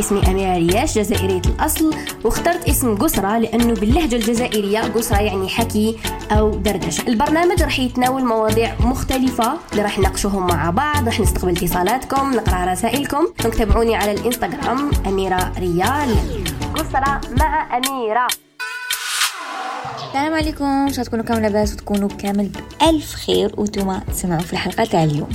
اسمي أميرة رياش جزائرية الأصل. واخترت اسم قسرة لأنه باللهجة الجزائرية قسرة يعني حكي أو دردشة. البرنامج راح يتناول مواضيع مختلفة اللي راح نناقشوهم مع بعض راح نستقبل اتصالاتكم نقرأ رسائلكم. تابعوني على الإنستغرام أميرة ريال. قسرة مع أميرة. السلام عليكم. شاء تكونوا كامل لاباس وتكونوا كامل بألف خير وأنتم تسمعوا في الحلقة تاع اليوم.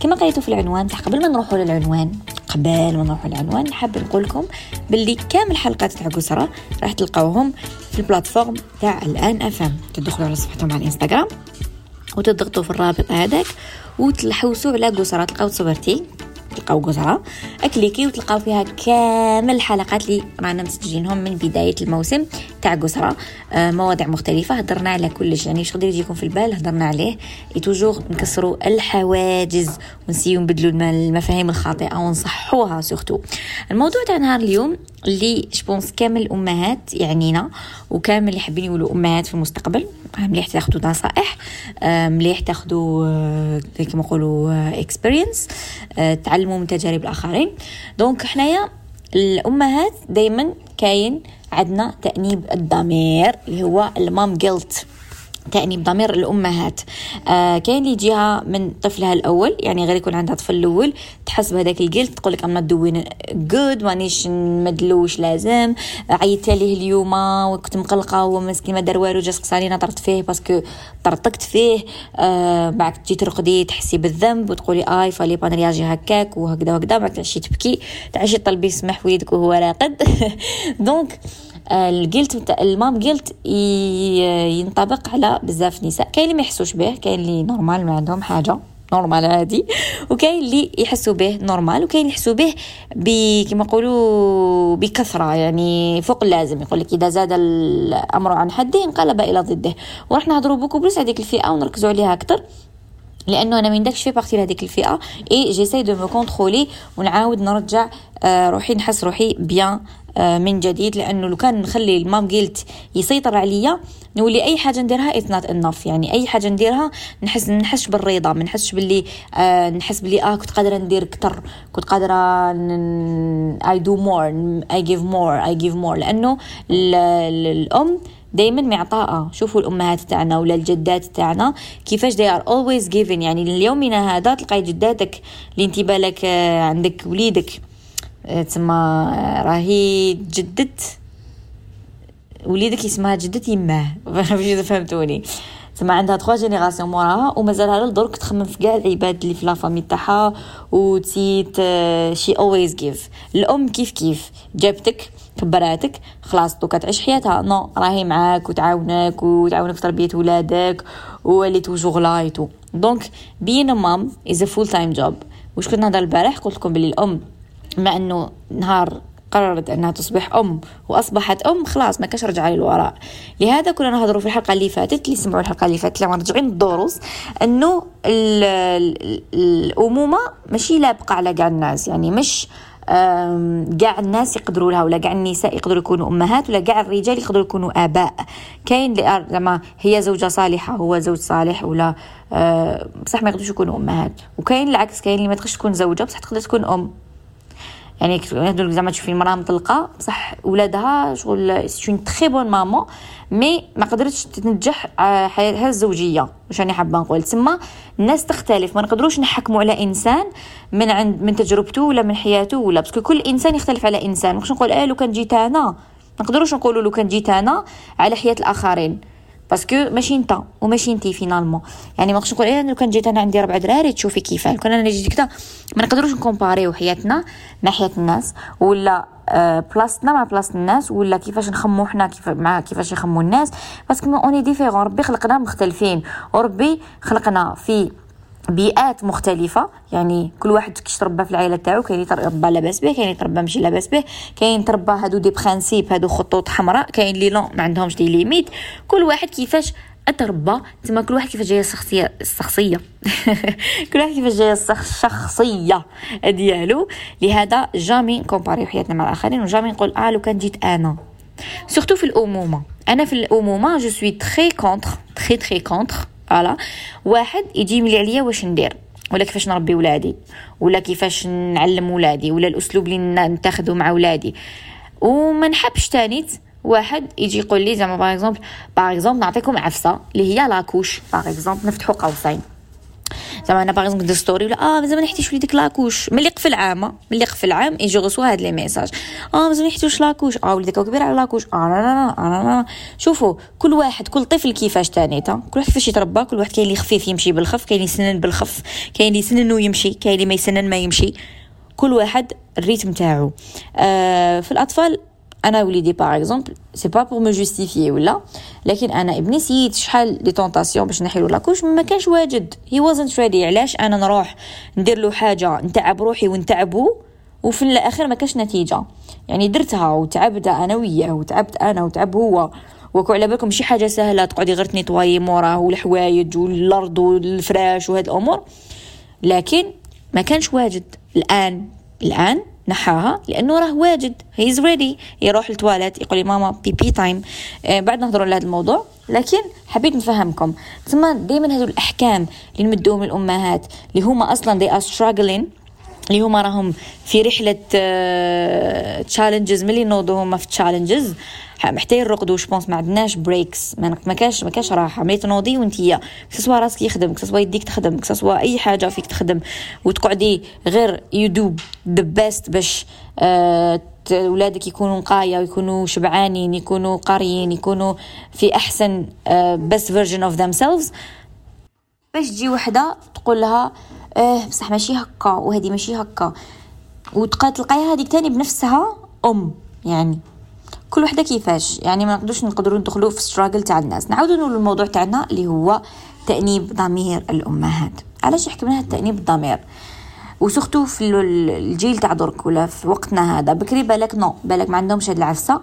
كما قريتوا في العنوان قبل ما نروحوا للعنوان قبل ما نروحوا للعنوان حاب نقول لكم باللي كامل الحلقات تاع قسرة راح تلقاوهم في ال plateforme تاع الآن اف ام تدخلوا على صفحتهم على الإنستغرام وتضغطوا في الرابط هذاك وتلحوسوا على قسرة تلقاو صورتي. تلقاو قسرة cliquez وتلقاو فيها كامل الحلقات اللي رانا مسجلينهم من بداية الموسم تاع قسرة آه مواضيع مختلفة. هضرنا على كلش يعني شغل يجيكم في البال هضرنا عليه. toujours نكسروا الحواجز ونسيو نبدلوا المفاهيم الخاطئة ونصحوها surtout الموضوع تاع نهار اليوم اللي je pense كامل الامهات يعنينا وكامل اللي حابين يولوا أمهات في المستقبل. مليح تاخذوا نصائح مليح تاخذوا آه، كيما نقولوا experience آه، تعلموا من تجارب الاخرين donc حنايا الأمهات دائما كاين عندنا تأنيب الضمير اللي هو ال mom guilt تعني بضمير الأمهات. آه كاين اللي يجيها من طفلها الأول يعني غير يكون عندها طفل الأول تحس بهذاك ال guilt تقول لك not doing good مانيش نمدلوش لازم. عيطت عليه اليوم وكنت مقلقة هو مسكين ما دار والو جا سقساني نطرت فيه parce que طرطقت فيه. آه بعد تجي ترقدي تحسي بالذنب وتقولي il fallait pas نرياجي هكاك وهكذا وهكذا بعد تعشي تبكي تعشي تطلبي سماح وليدك وهو راقد. donc ال guilt ال mom guilt ينطبق على بزاف نساء. كاين اللي ما يحسوش به كاين اللي normal ما عندهم حاجة normal عادي وكاين اللي يحسوا به normal وكاين يحسوا به كما نقولوا بكثرة. يعني فوق اللازم يقول لك إذا زاد الأمر عن حده انقلب إلى ضده. وراح نهضروا beaucoup plus هذيك الفئة ونركزوا عليها أكثر لأنه أنا من داك je fais partie لهذيك الفئة et j'essaie de me contrôler ونعاود نرجع آه، روحي نحس روحي bien من جديد لأنه لو كان نخلي ال mom guilt يسيطر عليا نولي أي حاجة نديرها it's not enough يعني أي حاجة نديرها نحس نحس بالرضا ما نحسش باللي آه نحس باللي آه كنت قادرة ندير أكثر كنت قادرة I do more I give more I give more لأنه الأم دائما معطاءة. شوفوا الأمهات تاعنا ولا الجدات تاعنا كيفاش they are always giving. يعني ليومنا هذا تلقاي جداتك اللي انت بالك آه، عندك وليدك. آه، تسمى آه، راهي جدت. وليدك اسمها جدت يماه إذا فهمتوني. تسمى عندها trois générations موراها ومازالها للدرك تخمم في كاع العباد اللي في la famille تاعها و that's it she always give الأم كيف كيف؟ جابتك كبراتك خلاص دوكا تعيش حياتها. no راهي معاك وتعاونك وتعاونك في تربية ولادك واللي toujours là tout donc being mom is full time job واش كنت نهضر البارح؟ قلت لكم بلي الأم مع إنه نهار قررت إنها تصبح أم وأصبحت أم خلاص ما كاش رجعه للوراء لهذا كنا نهضروا في الحلقة اللي فاتت اللي سمعوا الحلقة اللي فاتت لما راجعين الدروس إنه الأمومة ماشي لايقة على كاع الناس. يعني مش كاع الناس يقدروا لها ولا كاع النساء يقدروا يكونوا أمهات ولا كاع الرجال يقدروا يكونوا آباء. كاين زعما هي زوجة صالحة هو زوج صالح ولا أه بصح ما يقدروش يكونوا أمهات. وكاين العكس كاين اللي ما تقدرش تكون زوجة بصح تقدر تكون أم. يعني هذول زعما تشوفي المراه مطلقة بصح ولادها شغل c'est une très bonne maman mais ما قدرتش تنجح حياتها الزوجية. واش راني حابة نقول؟ تسمى الناس تختلف. ما نقدروش نحكموا على إنسان من عند من تجربته ولا من حياته ولا parce que كل إنسان يختلف على إنسان. واش نقول آه لو كان جيت أنا. ما نقدروش نقولوا لو كان جيت أنا على حياة الآخرين. parce que ماشي انت وماشي انتي finalement يعني ما نقدرش نقول إيه لو كان جيت أنا عندي ربع دراري تشوفي كيفاه. كون أنا جيت كذا ما نقدروش نكومباريو حياتنا مع حياه الناس ولا آه بلاصتنا مع بلاصة الناس ولا كيفاش نخمو حنا كيف مع كيفاش يخمو الناس. parce que on est différents ربي خلقنا مختلفين. وربي خلقنا في بيئات مختلفة. يعني كل واحد كيش تربى في العائلة تاعو كاين يتربى لاباس به كاين يتربى ماشي لاباس به كاين يتربى هادو des principes هادو خطوط حمراء كاين اللي non ما عندهمش des limites كل واحد كيفاش اتربى. تما كل واحد كيفاش جاية الشخصيه الشخصية. كل واحد كيفاش جاية الشخصية ديالو. لهذا jamais نكومباري حياتنا مع الآخرين و jamais نقول آه لو كان جيت أنا. surtout في الأمومة. أنا في الأمومة je suis très contre très très contre voilà واحد يجي يملي عليا واش ندير؟ ولا كيفاش نربي ولادي؟ ولا كيفاش نعلم ولادي؟ ولا الأسلوب اللي نتخذه مع ولادي؟ وما نحبش تانيت واحد يجي يقول لي زعما par exemple par exemple نعطيكم عفسة اللي هي la couche par exemple نفتحوا قوسين. زعما أنا par exemple ندير story ولا آه مازال ما نحتيش وليدك la couche ملي قفل عام ملي قفل عام يجي je reçois هاد les messages آه مازال ما نحتيوش la couche آه وليدك كبير على la couche آه لا لا, لا, لا. شوفوا كل واحد كل طفل كيفاش تانيتا كل واحد كيفاش يتربى كل واحد كاين اللي خفيف يمشي بالخف كاين اللي يسنن بالخف كاين اللي يسنن ويمشي كاين اللي ما يسنن ما يمشي. كل واحد ال rythme تاعو. آه في الأطفال أنا وليدي par exemple c'est pas pour me justifier ولا لكن أنا ابني سيت شحال des tentations باش نحيلو la couche ما كانش واجد. he wasn't ready علاش أنا نروح ندير له حاجة نتعب روحي ونتعبو وفي الآخر ما كاش نتيجة؟ يعني درتها وتعبت أنا وياه وتعبت أنا وتعب هو. وكو على بالكم شي حاجة سهلة تقعدي غير ت nettoyer موراه والحوايج والأرض والفراش وهاد الأمور. لكن ما كانش واجد. الآن الآن نحاها لأنه راه واجد. he's ready يروح للتواليت يقول لي ماما pee pee time آه بعد نهضروا على هذا الموضوع. لكن حبيت نفهمكم. ثم دائما هذو الأحكام اللي نمدوهم للأمهات اللي هما أصلا they are struggling اللي هما راهم في رحلة challenges آه ملي نوضوا هما في challenges محتاج يرقدوا pauses ما عندناش breaks ما كاش ما كاش راحة. ملي تنوضي وانت كسوا راسك يخدم كسوا يديك تخدم كسوا أي حاجة فيك تخدم. وتقعدي غير you do the best باش آه ولادك يكونوا نقايا ويكونوا شبعانين يكونوا قاريين يكونوا في أحسن best version of themselves باش تجي وحدة تقول لها آه بصح ماشي هكا وهذه ماشي هكا. وتلقايها تلقايها هذيك تاني بنفسها أم يعني. كل وحدة كيفاش؟ يعني ما نقدرش نقدروا ندخلوا في struggle تاع الناس. نعاودوا نقولوا الموضوع تاعنا اللي هو تأنيب ضمير الأمهات. علاش يحكمنا التانيب الضمير؟ surtout في الجيل تاع درك ولا في وقتنا هذا. بكري بالك نو بالك ما عندهمش هاد العفسة.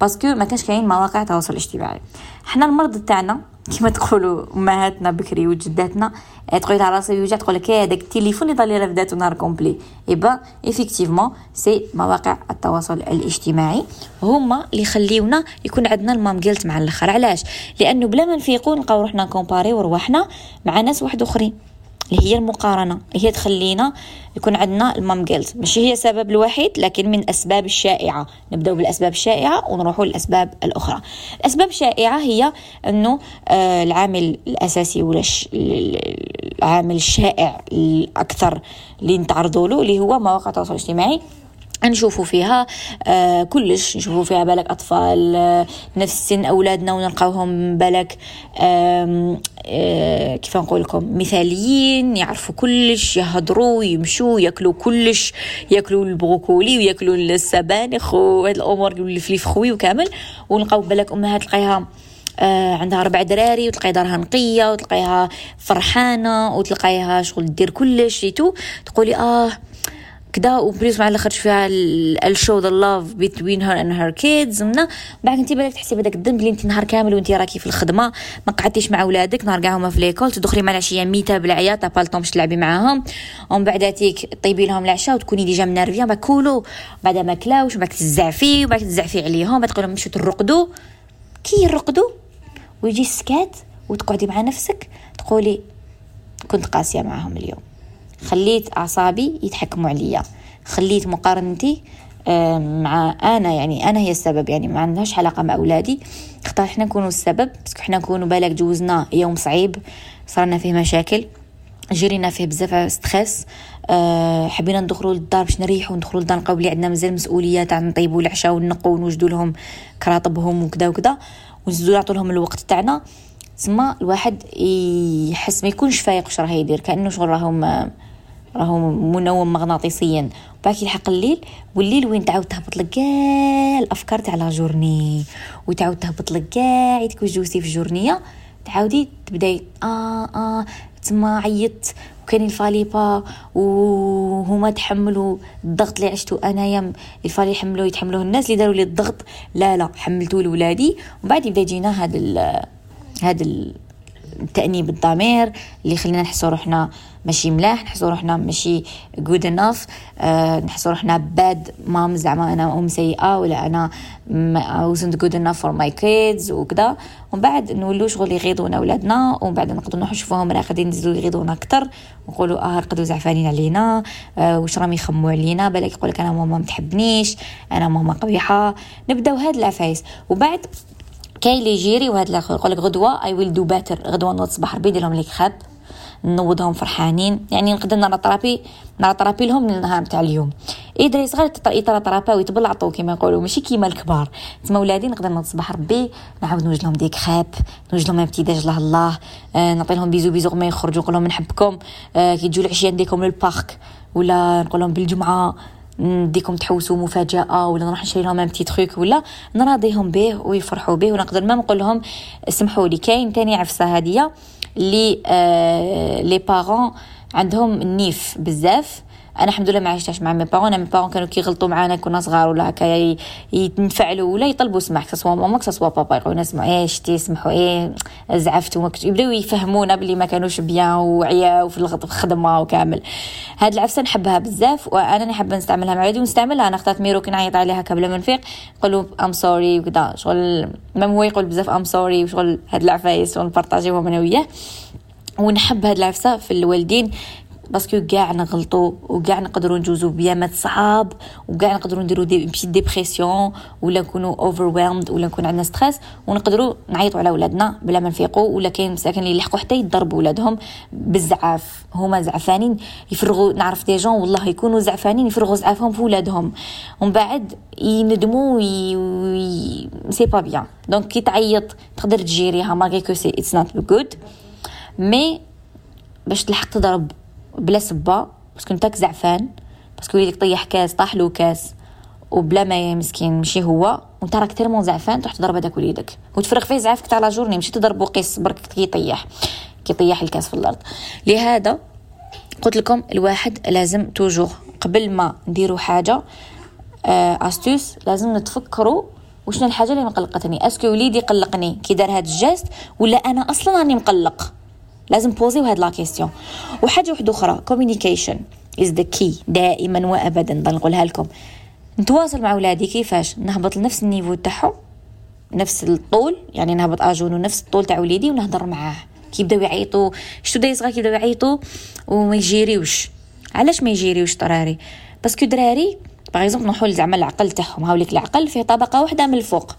parce que ما كانش كاين مواقع التواصل الاجتماعي حنا المرض تاعنا كما تقولوا امهاتنا بكري وجداتنا تقول على راسي يوجع تقول لك هذاك التليفون اللي ضل رفداتو نهار complet et ben effectivement c'est مواقع التواصل الاجتماعي هما اللي يخليونا يكون عندنا ال mom guilt مع الآخر علاش لأنه بلا ما نفيقوا نلقاو روحنا كومباري ورواحنا مع ناس واحد اخرين اللي هي المقارنة هي تخلينا يكون عندنا المام جيلت ماشي هي السبب الوحيد لكن من أسباب الشائعة. نبداو بالأسباب الشائعة ونروحوا للأسباب الأخرى. الأسباب الشائعة هي أنه آه العامل الأساسي ولا العامل الشائع الأكثر اللي نتعرضوا له اللي هو مواقع التواصل الاجتماعي. نشوفوا فيها آه كلش. نشوفوا فيها بالك أطفال آه نفس سن أولادنا ونلقاوهم بالك آه كيف نقول لكم مثاليين يعرفوا كلش يهضروا يمشوا ياكلوا كلش ياكلوا البروكولي وياكلوا السبانخ وهاد الأمور الفليف خوي وكامل. ونلقاو بالك أمهات تلقايها آه عندها ربع دراري وتلقاي دارها نقية وتلقايها فرحانة وتلقايها شغل دير كلش تقولي آه كدا و please مع الآخر فيها ال show the love بين her and her kids منا بعد انت بالك تحسي بهذاك الذنب اللي انت نهار كامل وانت راكي في الخدمة ما قعدتيش مع ولادك نهار كاع هما في l'école تدخلي مع العشية ميتة بالعياط بالطون باش تلعبي معاهم. ومن بعداتيك طيبي لهم العشاء وتكوني déjà منرفية بعد كولو بعد ما كلاوش بعد تزعفي وبعد تزعفي عليهم بعد تقول لهم مشوا ترقدوا. كي يرقدوا؟ ويجي السكات وتقعدي مع نفسك تقولي كنت قاسية معاهم اليوم. خليت أعصابي يتحكموا عليا. خليت مقارنتي مع أنا يعني أنا هي السبب يعني ما عندناش علاقة مع أولادي. اختار إحنا نكونوا السبب بس إحنا نكونوا بالك جوزنا يوم صعيب صارنا فيه مشاكل جرينا فيه بزاف ستريس أه حبينا ندخلوا للدار باش نريحوا ندخلوا للدار نلقاو بلي عندنا مازال مسؤوليه تاع نطيبوا العشاء ونقوا ونوجدوا لهم كراطبهم وكذا وكذا ونزيدوا نعطوا لهم الوقت تاعنا. تسمى الواحد يحس ما يكونش فايق واش راه يدير كأنه شغل راهم راهو منوم مغناطيسيا. باكي يلحق الليل والليل وين تعاود تهبط لك كاع الأفكار تاع لا جورني وتعاود تهبط لك كاع يدك في الجورنيه تعاودي تبداي آه آه تما عيطت وكان الفاليبا وهما تحملوا الضغط اللي عشتو أنايا. الفالي يحملوا يتحملوه الناس اللي داروا لي الضغط. لا لا حملتو لولادي. ومن بعد يبدا يجينا هذا هذا تأنيب الضمير اللي يخلينا نحسو روحنا ماشي ملاح نحسو روحنا ماشي good enough. أه نحسو روحنا باد مام زعما أنا أم سيئة ولا أنا I wasn't good enough for my kids وكذا ومن بعد نولو شغل يغيظونا ولادنا ومن بعد نقدروا نشوفوهم راقدين يزيدوا يغيظونا أكثر ونقولوا آه رقدوا زعفانين علينا آه واش راهم يخموا علينا؟ بالك يقول لك أنا ماما ما تحبنيش أنا ماما قبيحة. نبداو هاد العفايس وبعد كاين اللي ي gérer وهاد الآخر يقول لك غدوة I will do better غدوة نوض الصباح ربي يدير لهم les crêpes نوضهم فرحانين. يعني نقدر ن rattraper ن rattraper لهم النهار تاع اليوم. أي دري صغير يت rattrapa ويتبلعطو كيما يقولوا ماشي كيما الكبار. تما ولادي نقدر نوض الصباح ربي نعاود نوجد لهم des crêpes نوجد لهم petit déj له الله آه نعطي لهم bisou bisou ما يخرجوا نقول لهم نحبكم آه كي تجوا العشية نديكم لل parc ولا نقول لهم بالجمعة نديكم تحوسوا مفاجأة ولا نروح نشري لهم petits trucs ولا نراضيهم به ويفرحوا به ونقدر ما نقول لهم اسمحوا لي كاين تاني عفسة هادية؟ لي آه les parents عندهم النيف بزاف. أنا الحمد لله ما عشتش مع mes parents. mes parents كانوا كيغلطوا معانا كنا صغار ولا هكا يتنفعلوا ولا يطلبوا سماح. سوا ماما سوا بابا يقولوا نسمعوا إيه شتي سمحوا إيه زعفتوا يبداو يفهمونا بلي ما كانوش bien وعياو في الخدمة وكامل. هاد العفسة نحبها بزاف وأنا نحب نستعملها مع ولادي ونستعملها. أنا خطرات ميرو كي نعيط عليها قبل ما نفيق نقول I'm sorry وكذا شغل même هو يقول بزاف I'm sorry وشغل هاد العفايس ون partager هم أنا وياه. ونحب هاد العفسة في الوالدين parce que كاع نغلطوا وكاع نقدروا نجوزوا بيامات صعاب وكاع نقدروا نديروا des petites dépressions ولا نكونوا overwhelmed ولا نكون عندنا stress ونقدروا نعيطوا على ولادنا بلا ما نفيقوا ولا كاين مساكن اللي يلحقوا حتى يضربوا ولادهم بالزعاف. هما زعفانين يفرغوا نعرف des gens والله يكونوا زعفانين يفرغوا زعافهم في ولادهم. ومن بعد يندموا oui... c'est pas bien donc كي تعيط تقدر ت gérer ها malgré que c'est it's not good mais باش تلحق تضرب بلا سبة parce que نتاك زعفان parce que وليدك طيح كاس طاح له كاس وبلا ما مسكين ماشي هو وانت راك tellement زعفان تروح تضرب هذاك وليدك. وتفرغ فيه زعافك تاع la journée ماشي تضربو قيس برك كي يطيح كي يطيح الكاس في الأرض. لهذا قلت لكم الواحد لازم toujours. قبل ما نديروا حاجة astuce آه لازم نتفكروا وشنو الحاجة اللي مقلقتني. est-ce que وليدي قلقني؟ كي دار هاد ال geste ولا أنا أصلا راني مقلق؟ لازم poser و هاد la question وحاجة واحدة أخرى communication is the key دائما وابدا. نقولها لكم نتواصل مع ولادي كيفاش؟ نهبط لنفس ال niveau تاعهم نفس الطول يعني نهبط اجونو نفس الطول تاع وليدي ونهضر معاه. كي يبداو يعيطوا شتو دراري صغار كيبداو يعيطوا وما يجيريوش. علاش ما ي gérer وش طراري باسكو دراري par exemple نروحوا زعما العقل تاعهم. هاوليك العقل فيه طبقة واحدة من الفوق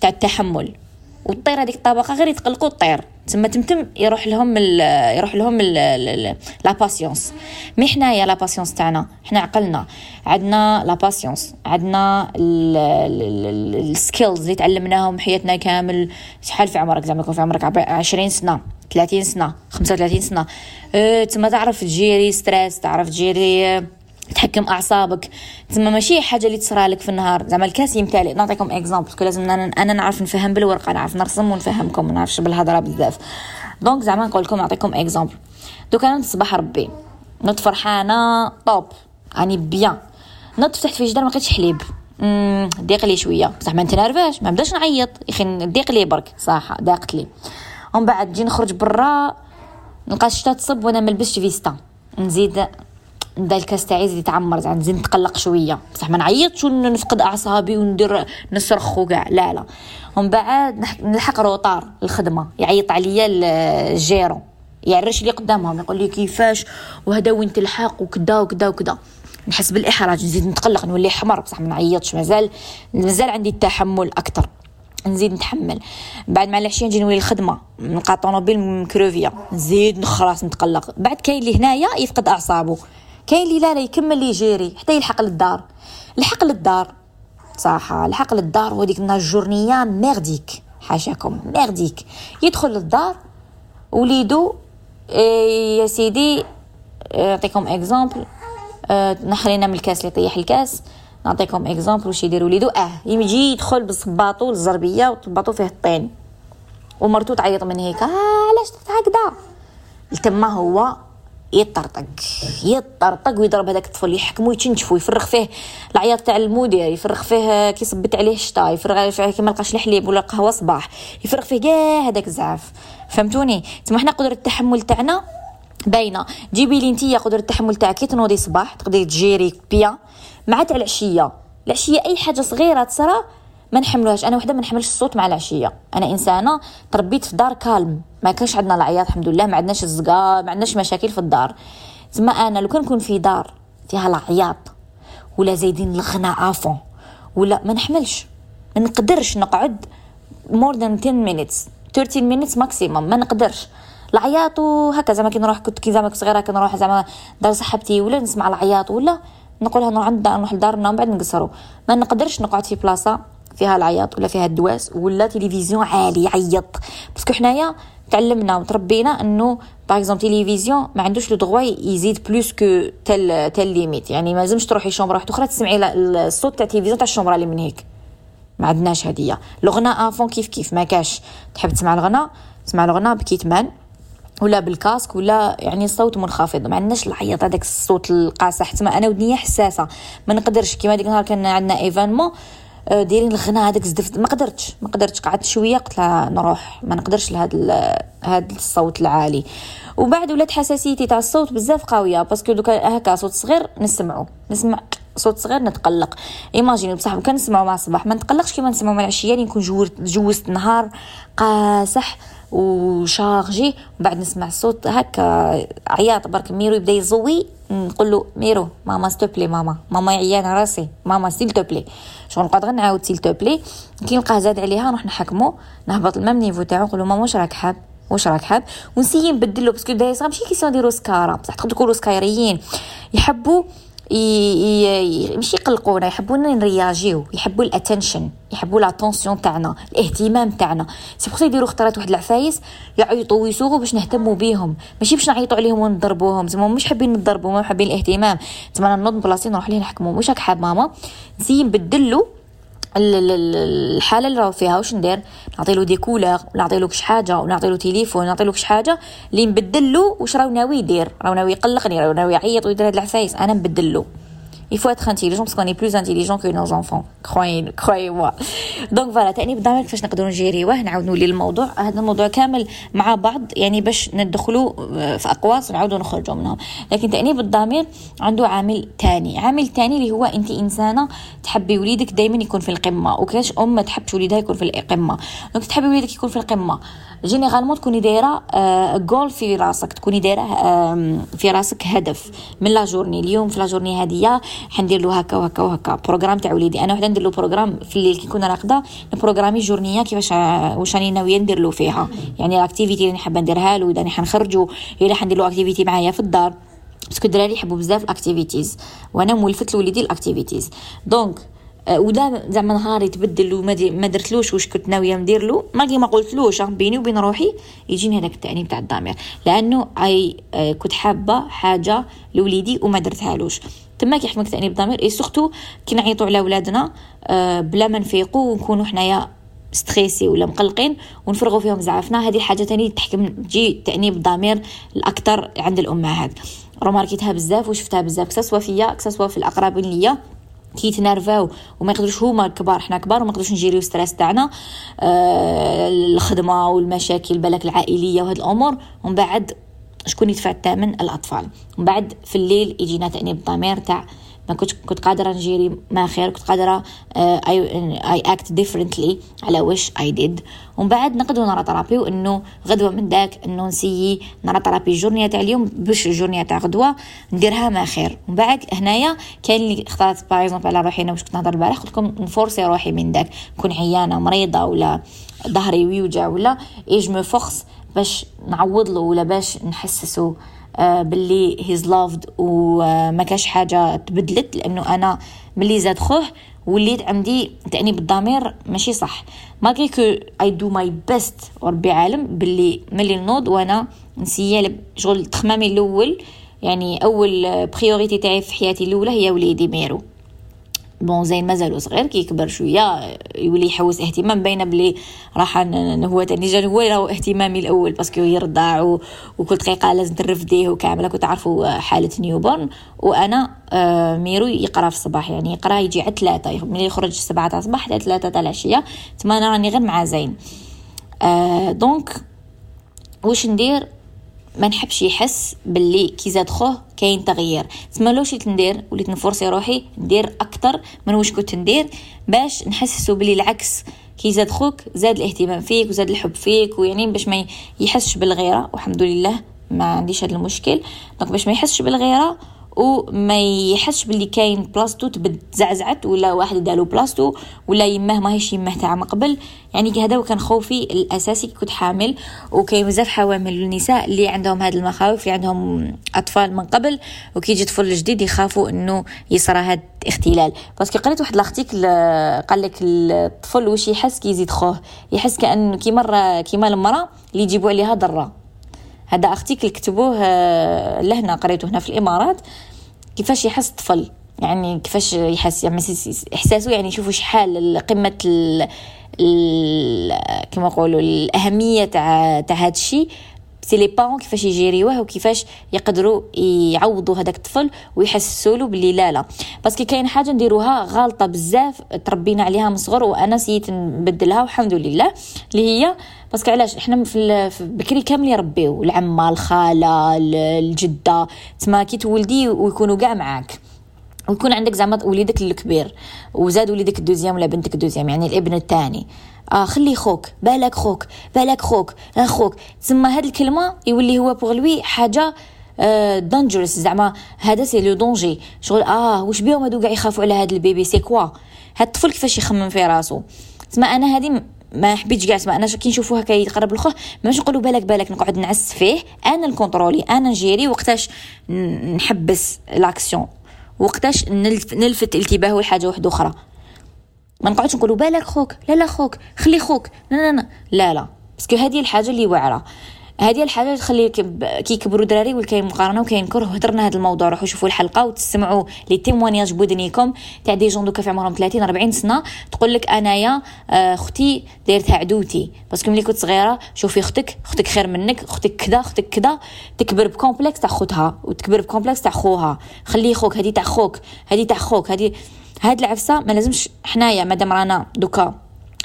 تاع التحمل. وتطير هذيك الطبقة غير يتقلقوا طير تما تمتم يروح لهم ال يروح لهم la patience mais حنايا la patience تاعنا؟ حنا عقلنا. عندنا la patience عندنا ال skills اللي تعلمناهم حياتنا كامل. شحال في عمرك؟ زعما يكون في عمرك 20 سنة 30 سنة 35 سنة. أه تما تعرف ت gérer stress تعرف ت gérer تحكم أعصابك. تسمى ماشي حاجة اللي تصرى لك في النهار. زعما الكاس يمتلئ. نعطيكم exemple لازم أنا, أنا نعرف نفهم بالورقة نعرف نرسم ونفهمكم ما نعرفش بالهضرة بزاف. donc زعما نقول لكم نعطيكم exemple دوك أنا صباح ربي. نوض فرحانة. top. راني bien. نوض فتحت في جدار ما لقيتش حليب. ضيق لي شوية. بصح ما نتنرفاش ما نبداش نعيط. يا أخي ضيق لي برك. صح ضاقت لي. ومن بعد نجي نخرج برا. نلقى الشتا تصب وأنا ما لبستش فيستا. نزيد نبدا الكاس تاعي يزيد يتعمر زعما نزيد نتقلق شوية. بصح ما نعيطش ونفقد أعصابي وندير نصرخ وكاع. لا لا. ومن بعد نلحق روطار الخدمة. يعيط عليا الجيرو. يعرش لي قدامهم يقول لي كيفاش؟ وهذا وين تلحق؟ وكذا وكذا وكذا نحس بالإحراج. نزيد نتقلق نولي حمر. بصح ما نعيطش. مازال مازال عندي التحمل أكثر نزيد نتحمل. بعد مع العشية نجي نولي الخدمة. نلقى طوموبيل مكروفيه نزيد نخرس نتقلق. بعد كاين اللي هنايا يفقد اعصابه كاين اللي لا يكمل يجيري حتى يلحق للدار. لحق للدار. صح لحق للدار وديك ال journée merdique. حاشاكم merdique. يدخل للدار وليدو إيه يا سيدي نعطيكم exemple. آه نحرينا من الكاس اللي طيح الكاس. نعطيكم exemple واش يدير وليدو. آه يجي يدخل بصباطو الزربية وطباطو فيه الطين. ومرتو تعيط من هيك. آه علاش هكذا تما هو يطرطق يطرطق ويضرب هذاك الطفل يحكمو يتنشفو يفرغ فيه العياط تاع المدير يفرغ فيه كي صبت عليه الشتا يفرغ فيه كي ما لقاش الحليب ولا القهوه صباح يفرغ فيه كاع هذاك الزعف. فهمتوني؟ تما حنا قدرة التحمل تاعنا؟ باينة. جيبي لي نتيا قدرة التحمل تاعك كي تنوضي صباح تقدري تجيري بيان. مع تاع العشية. العشية أي حاجة صغيرة تصرا ما نحملوهاش. أنا وحدة ما نحملش الصوت مع العشية. أنا إنسانة تربيت في دار calme. ما كانش عندنا العياط الحمد لله. ما عندناش الزقا ما عندناش مشاكل في الدار. تما أنا لو كان نكون في دار فيها العياط ولا زايدين الغناء à fond ولا ما نحملش. ما نقدرش نقعد more than 10 minutes 13 minutes maximum ما نقدرش. العياط وهكا زعما كي نروح كنت كي زعما كنت صغيرة كي نروح زعما دار صاحبتي ولا نسمع العياط ولا نقولها نروح عند نروح لدارنا ومن بعد نقصروا. ما نقدرش نقعد في بلاصة فيها العياط ولا فيها الدواس ولا تلفزيون عالي يعيط. parce que حنايا تعلمنا وتربينا إنه par exemple تيليفزيون ما عندوش le droit يزيد plus que telle telle limite يعني ما لازمش تروحي chambre واحدة أخرى تسمعي الصوت تاع التلفزيون تاع ال chambre اللي من هيك. ما عندناش هديه الغناء à fond كيف كيف؟ ما كاش. تحب تسمع الغناء؟ تسمع الغناء ب kit main ولا بال casque ولا يعني الصوت منخفض. ما عندناش العيط هذاك الصوت القاصح. تما أنا ودنيا حساسة. ما نقدرش. كيما ديك النهار كان عندنا événement آه، دايرين الغناء هذاك زدفت ما قدرتش ما قدرتش. قعدت شوية قلت لها نروح. ما نقدرش لهذا هذا الصوت العالي. وبعد ولات حساسيتي تاع الصوت بزاف قوية parce que دوكا هكا صوت صغير نسمعو. نسمع صوت صغير نتقلق. imaginez بصح كان نسمعو مع الصباح. ما نتقلقش كيما نسمعو مع العشيه نكون جوزت نهار قاسح و chargé وبعد نسمع صوت هكا عياط برك. ميرو يبدأ يزقي نقول له ميرو ماما s'il te plaît ماما. ماما عيانه راسي. ماما s'il te plaît شغل نقعد غير نعاود s'il te plaît كي نلقاه زاد عليها نروح نحكمو. نهبط ل même niveau تاعو نقول له ماما واش راك حاب؟ واش راك حاب؟ ونسيي نبدلو parce que داير ماشي question ديرو سكارة. بصح تقدروا تكونوا سكايريين. يحبوا مش يقلقونا يحبونا نرياجيو يحبوا ال attention يحبوا l'attention تاعنا الاهتمام تاعنا. c'est pour يديروا اختارات واحد العفايس يعيطوا ويسوقوا باش نهتموا بيهم. ماشي باش نعيطوا عليهم ونضربوهم. زعما مش حابين نضربوا ما حابين الاهتمام. زعما نوض بلاصتي نروح ليه نحكموا. واش راك حاب ماما؟ نسي نبدلو الحالة اللي راهو فيها واش ندير؟ نعطي له des couleurs نعطي له كش حاجة ونعطي له تليفون نعطي له كش حاجة اللي نبدل له واش راهو ناوي يدير. راهو ناوي يقلقني راهو ناوي يعيط ويدير هاد العفايس. أنا نبدل له il faut être intelligent parce qu'on est plus intelligent que nos enfants. Croyez croyez moi donc voilà تأنيب الضمير كيفاش نقدروا نجيريوه نعاود نولي للموضوع. هذا الموضوع كامل مع بعض يعني باش ندخلوا في أقواس ونعاودوا نخرجوا منهم. لكن تأنيب الضمير عنده عامل تاني. عامل تاني اللي هو أنت إنسانة تحبي وليدك دائما يكون في القمة. وكاش أم ما تحبش وليدها يكون في القمة؟ donc تحبي وليدك يكون في القمة. généralement تكوني دايره جول في راسك تكوني دايره في راسك هدف من la journée اليوم في la journée هذه حندير له هكا وهكا وهكا programme تاع وليدي أنا وحده ندير له programme في الليل كي نكون راقده نبروغرامي journée كيفاش واش راني ناويه ندير له فيها يعني ال activité اللي حابه نديرها له اذا حنخرجوا الا حندير له activité معايا في الدار parce que الدراري يحبوا بزاف ال activities وأنا مولفت لوليدي ال activities donc أه، ودا زعما نهار يتبدل وما ما درتلوش واش كنت ناوية ندير له ما ما قلتلوش بيني وبين روحي يجيني هذاك التأنيب تاع الضمير. لأنه أي أه، كنت حابة حاجة لوليدي وما درتهالوش. تما كيحكمك تأنيب الضمير et surtout كي نعيطوا على ولادنا أه، بلا ما نفيقوا ونكونوا حنايا stressés ولا مقلقين ونفرغوا فيهم زعفنا. هذه حاجة تاني تحكم تجي تأنيب الضمير الأكثر عند الأمهات. روماركيتها بزاف وشفتها بزاف كسوا فيا كسوا في الأقربين ليا. كيتنرفاو وما يقدروش هما كبار حنا كبار وما نقدروش نجيريو stress تاعنا. آه الخدمة والمشاكل بالك العائلية وهاد الأمور. ومن بعد شكون يدفع الثمن الأطفال. ومن بعد في الليل يجينا تأنيب الضمير تاع ما كنت كنت قادرة نجيري ما خير كنت قادرة I act differently على واش I did ومن بعد نقدروا نراتربي انه غدوة من داك إنه نسيي نراتربي ال journée تاع اليوم باش ال journée تاع غدوة نديرها ما خير. ومن بعد هنايا كاين اللي اختارت par exemple على روحي أنا واش كنت نهضر البارح قلت لكم نفورسي روحي من داك نكون عيانة مريضة ولا ظهري ويوجع ولا et je force باش نعوض له ولا باش نحسسه. باللي he's loved وما كاش حاجة تبدلت لأنه أنا ملي زاد خوه وليت عندي تأنيب الضمير ماشي صح. malgré que I do my best وربي عالم باللي ملي نوض وأنا نسيا شغل تخمامي الأول يعني أول priorité تاعي في حياتي الأولى هي وليدي ميرو. bon زين مازالو صغير كي شوية يولي يحوس اهتمام باينه بلي راح هو تاني. هو راهو اهتمامي الأول parce que يرضع وكل دقيقة لازم ترفديه وكاملة. كنت تعرفوا حالة newborn وأنا آه، ميرو يقرأ في الصباح يعني يقرأ يجي على ثلاثة ملي يخرج سبعة تاع الصباح حتى ثلاثة تاع العشية. تما أنا راني غير مع زين. آه donc واش ندير؟ ما نحبش يحس باللي كي زاد خوه كاين تغيير. تسمى لو شيت ندير وليت نفرسي روحي ندير أكثر من واش كنت ندير باش نحسسو باللي العكس. كي زاد خوك زاد الاهتمام فيك وزاد الحب فيك ويعني باش ما يحسش بالغيرة. والحمد لله ما عنديش هذا المشكل. donc باش ما يحسش بالغيرة وما يحسش باللي كاين بلاصتو تبد زعزعت ولا واحد دالو بلاصتو ولا يماه ماهيش يماه تاع من قبل يعني هذا كان خوفي الأساسي كي كنت حامل. وكاين بزاف حوامل النساء اللي عندهم هذه المخاوف اللي عندهم أطفال من قبل. وكي يجي طفل جديد يخافوا إنه يصرى هذا الاختلال. parce que قريت واحد l'article قال لك الطفل واش يحس كي يزيد خوه؟ يحس كانه كي مره كيما المراه اللي يجيبوا عليها ضرة. هذا article كتبوه آه، لهنا قريته هنا في الإمارات. كيفاش يحس الطفل؟ يعني كيفاش يحس؟ يعني إحساسه يعني يشوفوا شحال قمة ال كما نقولوا الأهمية تاع تاع هذا الشيء. c'est les parents كيفاش يجيريوه وكيفاش يقدروا يعوضوا هذاك الطفل ويحسسوا له باللي لا لا. parce que كاين حاجة نديروها غلطه بزاف تربينا عليها من صغر وأنا سيت نبدلها والحمد لله. اللي هي parce que علاش؟ إحنا في بكري كامل يربيو. العمه الخاله الجدة. تما كي تولدي ويكونوا كاع معاك. ويكون عندك زعما وليدك الكبير. وزاد وليدك ال deuxième ولا بنتك ال deuxième يعني الابن الثاني. آه خلي خوك بالك خوك بالك خوك أخوك تسمى هاد الكلمة يولي هو pour lui حاجة dangereuse آه زعما. هذا c'est le danger شغل آه واش بيهم هادو كاع يخافوا على هاد ال bébé؟ c'est quoi هاد الطفل كيفاش يخمم في راسو؟ تسمى أنا هادي ما حبيتش كاع تسمى. أنا كي نشوفوها كيقرب لخوه ماش نقولوا بالك بالك نقعد نعس فيه. أنا نكونترولي أنا نجيري. وقتاش نحبس l'action. وقتاش نلفت انتباهه لحاجة واحدة أخرى. ما نقعدش نقولوا بالك خوك لا لا خوك خلي خوك. لا لا لا لا, لا. parce que هذه الحاجة اللي واعرة. هذه الحاجة تخلي كي يكبروا دراري وكاين مقارنه وكاين كره هضرنا هذا الموضوع روحوا شوفوا الحلقة وتسمعوا les témoignages بودنيكم. تاع des gens دوكا في عمرهم 30 40 سنة. تقول لك أنايا آه، أختي دايرتها عدوتي. parce que ملي كنت صغيرة شوفي أختك أختك خير منك أختك كذا أختك كذا. تكبر ب complexe تاع خوتها وتكبر ب complexe تاع خوها. خلي خوك هذه تاع خوك هذه تاع خوك هذه هاد العفسة ما لازمش حنايا مادام رانا دوكا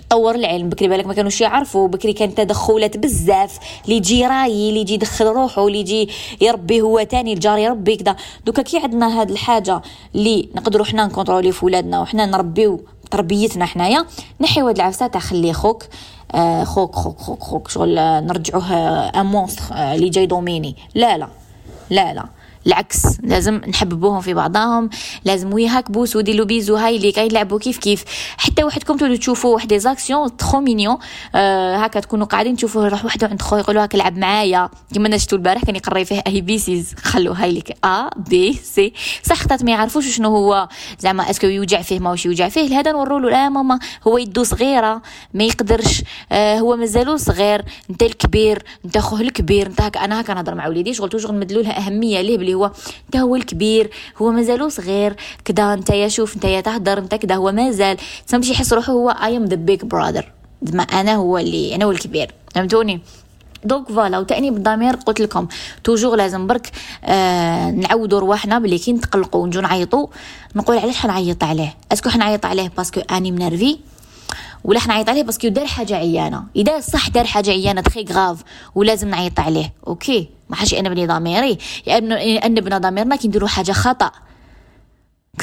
طور العلم بكري بالك ما كانوش يعرفوا بكري كان تدخلات بزاف. اللي يجي راي اللي يجي يدخل روحه اللي يجي يربي هو تاني الجار يربي كذا دوكا كي عندنا هاد الحاجة اللي نقدروا حنا نكونترولي في ولادنا وحنا نربيو تربيتنا حنايا نحيو هاد العفسة تاع خلي خوك. آه خوك خوك خوك خوك. شغل نرجعوه un monstre آه اللي جاي dominer. لا لا لا لا. العكس لازم نحببوهم في بعضهم لازم وياك بوس وديروا bisou هاي اللي كاين يلعبوا كيف كيف. حتى وحدكم تولوا تشوفوا واحد des actions trop mignonnes آه هكا تكونوا قاعدين تشوفوا روح وحده عند خويا يقولوا هاك لعب معايا. كيما أنا شفتو البارح كان يقري فيه ABCs خلوا هاي لك ABC صح خطأت ما يعرفوش شنو هو. زعما est-ce que يوجع فيه ما واش يوجع فيه. لهذا نوروا له لا ماما هو يدو صغيرة ما يقدرش. آه هو مازالو صغير انت الكبير انت خوه الكبير انت هكا أنا هكا نهضر مع وليدي شغل toujours نمدلو لها أهمية ليه بلي هو انت هو الكبير هو مازالو صغير كدا انت يا شوف انت يا تهدر انت كدا هو مازال. تسمى يحس روحه هو I am the big brother ما أنا هو اللي أنا هو الكبير. فهمتوني؟ donc voilà وتأنيب الضمير قلت لكم. toujours لازم برك آه نعودوا رواحنا بلي كي نتقلقوا ونجو نعيطوا نقول علاش حنعيط عليه؟ est-ce que حنعيط عليه parce que أني منرفي ولا حنعيط عليه parce que دار حاجة عيانة. إذا صح دار حاجة عيانة très grave ولازم نعيط عليه. okay. ما حاجة أنا بني ضميري. يعني بنا ضميرنا كي نديرو حاجة خطأ.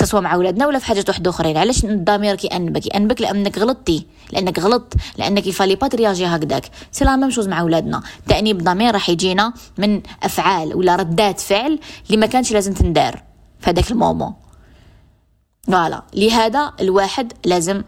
سواء مع ولادنا ولا في حاجات واحدة أخرين. علاش الضمير كيأنبك يأنبك لأنك غلطتي. لأنك غلط لأنك il fallait pas réagir هكذاك. c'est la même chose مع ولادنا. تأنيب الضمير راح يجينا من أفعال ولا ردات فعل اللي ما كانش لازم تندار. في هذاك ال moment voilà. لهذا الواحد لازم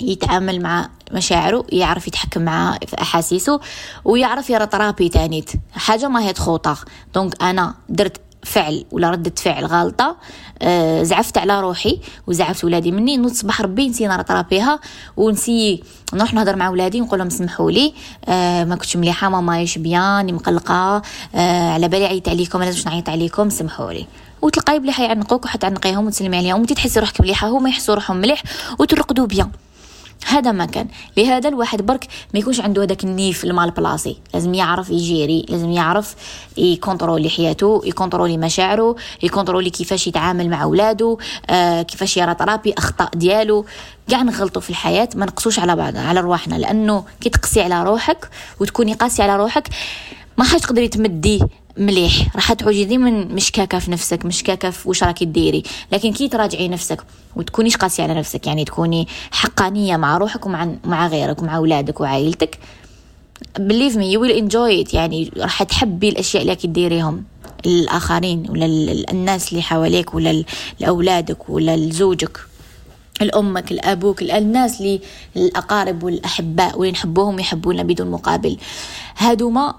يتعامل مع مشاعره يعرف يتحكم مع أحاسيسه ويعرف يراطرابي تانيت حاجة ما هي تخوطه donc أنا درت فعل ولا ردة فعل غلطة آه زعفت على روحي وزعفت ولادي مني. نوض صباح ربي نسي نطرابيها ونسي نروح نهضر مع ولادي ونقول لهم سمحوا لي آه ما كنتش مليحة ماما ماهيش bien مقلقة آه على بالي عيط عليكم لازمش نعيط عليكم سمحوا لي. وتلقاي بلي حيعنقوك وحتعنقيهم وتسلمي عليهم وانت تحسي روحك مليحة هما يحسوا روحهم مليح وترقدوا bien هذا ما كان. لهذا الواحد برك ما يكونش عنده هذاك النيف mal placé. لازم يعرف يجيري لازم يعرف يكونترولي حياته يكونترولي مشاعره يكونترولي كيفاش يتعامل مع اولاده آه كيفاش يراطرابي أخطاء ديالو. كاع نغلطوا في الحياة ما نقصوش على بعض على رواحنا. لأنه كي تقسي على روحك وتكوني قاسي على روحك ما حاش تقدري تمدي مليح. راح تعوجي ديما مشكاكة في نفسك مشكاكة في واش راكي ديري. لكن كي تراجعي نفسك وتكونيش قاسية على نفسك يعني تكوني حقانية مع روحك ومع مع غيرك ومع اولادك وعائلتك me you will enjoy it. يعني راح تحبي الأشياء اللي ديريهم. الآخرين ولا الناس اللي حواليك ولا لاولادك ولا لزوجك الأمك الأبوك الناس اللي الأقارب والأحباء واللي نحبوهم يحبونا بدون مقابل. هادوما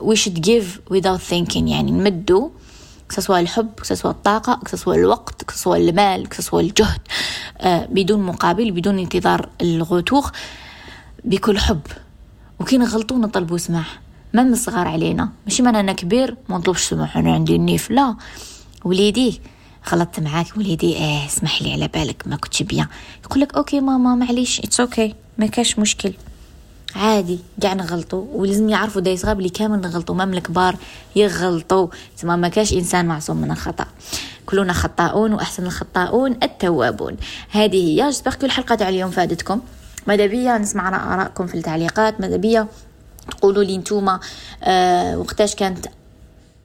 we should give without thinking يعني نمدو كسوا الحب كسوا الطاقة كسوا الوقت كسوا المال كسوا الجهد آه بدون مقابل بدون انتظار الغتوغ بكل حب. وكي نغلطو نطلبو سماح. ما من الصغار علينا. ماشي معنى أنا كبير ما نطلبش سماح. أنا عندي النيف لا. وليدي غلطت معاك وليدي. إيه اسمح لي على بالك ما كنتش بيان. يقول لك OK ماما معليش it's OK ما كاش مشكل. عادي قاع نغلطوا ولازم يعرفوا داي صغار بلي كامل نغلطوا même الكبار يغلطوا تما ما كاش إنسان معصوم من الخطأ. كلنا خطاؤون وأحسن الخطاؤون التوابون. هذه هي. j'espère الحلقة تاع اليوم فادتكم. ماذا بيا؟ نسمع ارائكم في التعليقات. ماذا بيا؟ تقولوا لي نتوما آه وقتاش كانت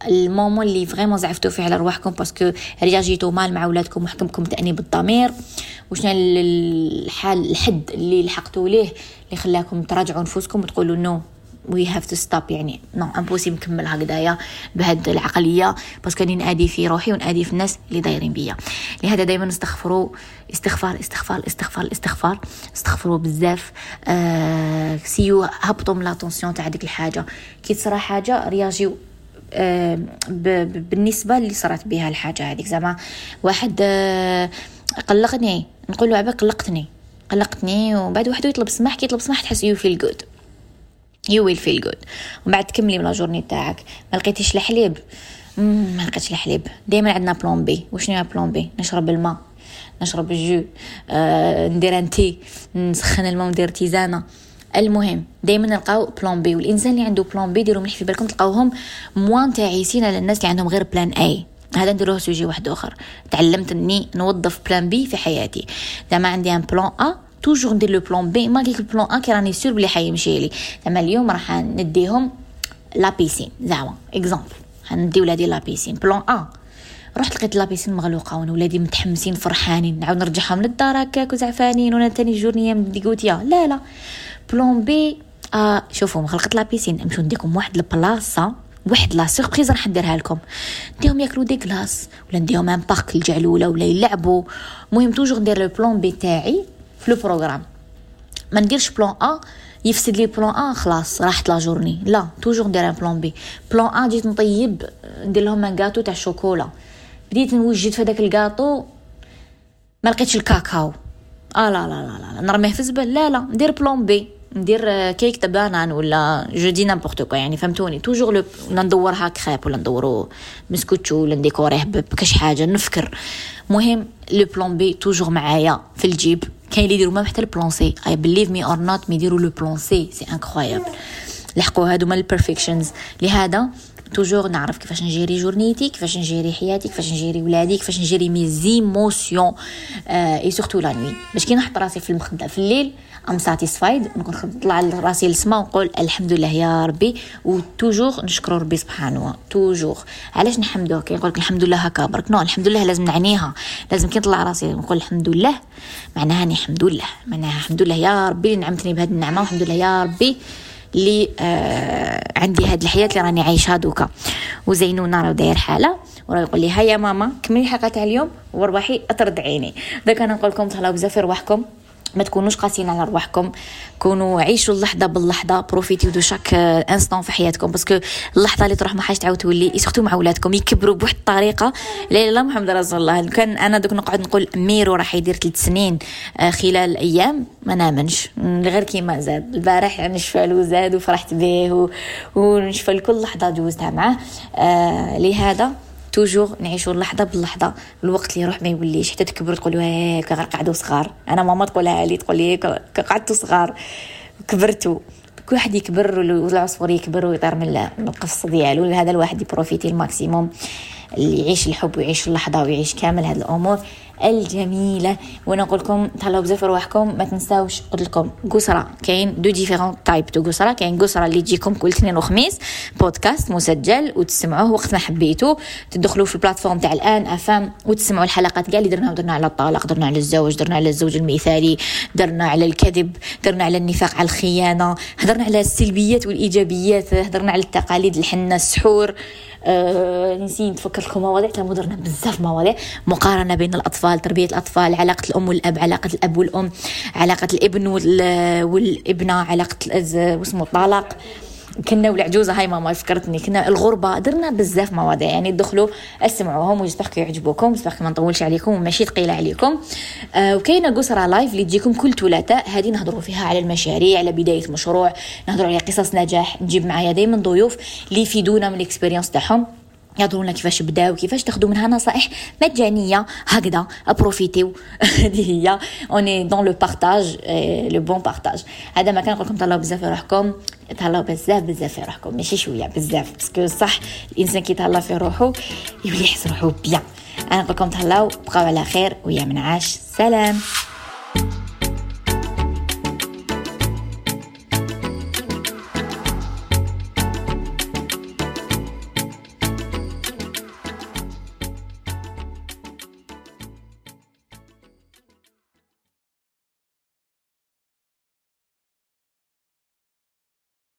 ال moment اللي vraiment زعفتوا فيه على رواحكم parce que réagi تو mal مع ولادكم وحكمكم تأنيب الضمير. وشنو الحال الحد اللي لحقتوا ليه اللي خلاكم تراجعوا نفوسكم وتقولوا no we have to stop يعني non impossible نكمل هكذايا بهاد العقلية. parce que راني نأدي في روحي ونأدي في الناس اللي دايرين بيا. لهذا دائما نستغفروا استغفار استغفار استغفار استغفار. استغفروا بزاف. essayez هبطوا من la tension تاع ديك الحاجة. كي تصرا حاجة réagi يو. بالنسبة اللي صارت بها الحاجة هذيك. زعما واحد آه قلقني نقول له عباك قلقتني. قلقتني وبعد واحد يطلب سماح كي يطلب سماح تحس you feel good you will feel good ومن بعد تكملي من journée تاعك. ما لقيتيش الحليب ما لقيتش الحليب دائما عندنا plan B وشنو plan B نشرب الماء. نشرب الجو. آه ندير انتي نسخن الماء وندير tisane المهم دائما نلقاو plan B والإنسان اللي عنده plan B ديروا مليح في بالكم تلقاوهم moins تعيسين على الناس اللي عندهم غير plan A هذا نديروه sujet واحد آخر. تعلمت إني نوظف plan B في حياتي. زعما عندي un plan A toujours ندير le plan B ما قلت ال plan A كي راني sûre بلي حيمشي لي. زعما اليوم راح نديهم la piscine زعما exemple ندي ولادي la piscine plan A رحت لقيت la piscine مغلوقة وأنا ولادي متحمسين فرحانين. نعاود نرجعهم للدار هكاك وزعفانين وأنا تاني journée م dégoûté يا لا لا. plan B. آه شوفوا غلقت la piscine نمشيو نديكم واحد البلاصة واحد la surprise راح نديرها لكم. نديهم ياكلوا des glaces ولا نديهم un parc الجعلوله ولا يلعبوا. المهم toujours ندير le plan B تاعي في le programme. ما نديرش plan A يفسد لي plan A خلاص راحت la journée. لا toujours ندير un plan B. plan A جيت نطيب ندير لهم un gâteau تاع الشوكولا. بديت نوجد في هذاك الكاطو ما لقيتش الكاكاو. آه لا لا لا لا نرميه في الزبل لا لا ندير plan B. ندير كيك تاع banane ولا je dis n'importe quoi يعني فهمتوني؟ toujours لو ولا ندورها كريب ولا ندورو مسكوتشو ولا ن décoré يه بكاش حاجة نفكر. مهم le plan B toujours معايا في الجيب. كاين اللي يديروا ما حتى ال plan C. et believe me or not mais يديروا le plan C. c'est incroyable لحقوا هادو مال ال perfections لهذا toujours نعرف كيفاش ن gérer journée تي كيفاش ن gérer حياتي كيفاش ن gérer ولادي كيفاش ن gérer mes émotions et surtout la nuit باش كي نحط راسي في المخدة في الليل I'm satisfied نكون نطلع راسي للسما ونقول الحمد لله يا ربي. و toujours نشكرو ربي سبحانه. toujours علاش نحمدوه؟ كي نقول الحمد لله هكا برك non الحمد لله لازم نعنيها. لازم كي نطلع راسي نقول الحمد لله معناها أني الحمد لله معناها الحمد لله يا ربي اللي نعمتني بهذه النعمة والحمد لله يا ربي اللي آه عندي هاد الحياة اللي راني عايشها دوكا وزينونا راه داير حالة وراه يقول لي هيا ماما كملي الحلقة تاع اليوم ورواحي أطرد عيني. داك أنا نقول لكم تهلاو بزاف في رواحكم ما تكونوش قاسيين على رواحكم. كونوا عيشوا اللحظة باللحظة. profitez de chaque instant في حياتكم. parce que اللحظة اللي تروح ما حاجة تعاود تولي. surtout مع ولادكم. يكبروا بواحد الطريقة. لا لا محمد رسول الله كان أنا دوك نقعد نقول ميرو راح يدير ثلاث سنين آه، خلال الأيام ما نامنش. غير كيما زاد. البارح يعني له زاد وفرحت به ونشفى كل لحظة جوزتها معاه. آه لهذا toujours نعيشوا اللحظة باللحظة. الوقت اللي يروح ما يوليش. حتى تكبروا تقولوا هيك غير قعدوا صغار. أنا ماما تقولها لي تقول لي قعدتوا صغار. كبرتوا. كل واحد يكبر والعصفور يكبر ويطير من القفص ديالو. لهذا الواحد ي profiter ال maximum. اللي يعيش الحب ويعيش اللحظة ويعيش كامل هذه الأمور الجميلة. وأنا نقول لكم تهلاو بزاف رواحكم ما تنساوش قلت لكم قسرة كاين deux différents types de قسرة كاين قسرة اللي تجيكم كل اثنين وخميس بودكاست مسجل وتسمعوه وقت ما حبيتوا تدخلوا في البلاتفورم تاع الآن أفام وتسمعوا الحلقات. كاع اللي درناها درنا على الطلاق درنا على الزواج درنا على الزوج المثالي درنا على الكذب درنا على النفاق على الخيانة هدرنا على السلبيات والإيجابيات هدرنا على التقاليد الحنة السحور. آه نتفكر لكم مواضيع. تاع درنا بزاف مواضيع. مقارنة بين الأطفال تربية الأطفال علاقة الأم والأب علاقة الأب والأم علاقة الابن والابنة علاقة واسمه الطلاق. كنا والعجوزه هاي ماما فكرتني كنا الغربة درنا بزاف مواضيع يعني دخلوا اسمعوهم ويسبق يعجبوكم يسبق ما نطولش عليكم وماشي ثقيله عليكم. آه وكاينة قسرة live اللي تجيكم كل ثلاثاء هذه نهضروا فيها على المشاريع على بداية مشروع نهضروا على قصص نجاح نجيب معايا دائما ضيوف اللي يفيدونا من ال experience تاعهم. لنا كيفاش بداو كيفاش تاخذوا منها نصائح مجانية. هكذا profitez هذه هي. on est dans le partage le bon partage هذا ما كان لكم تهلاو بزاف في روحكم. تهلاو بزاف بزاف في روحكم. ماشي شوية بزاف. parce que صح الإنسان كي تهلا في روحو يولي يحس روحو bien أنا نقول لكم تهلاو بقاو على خير ويا منعاش. سلام.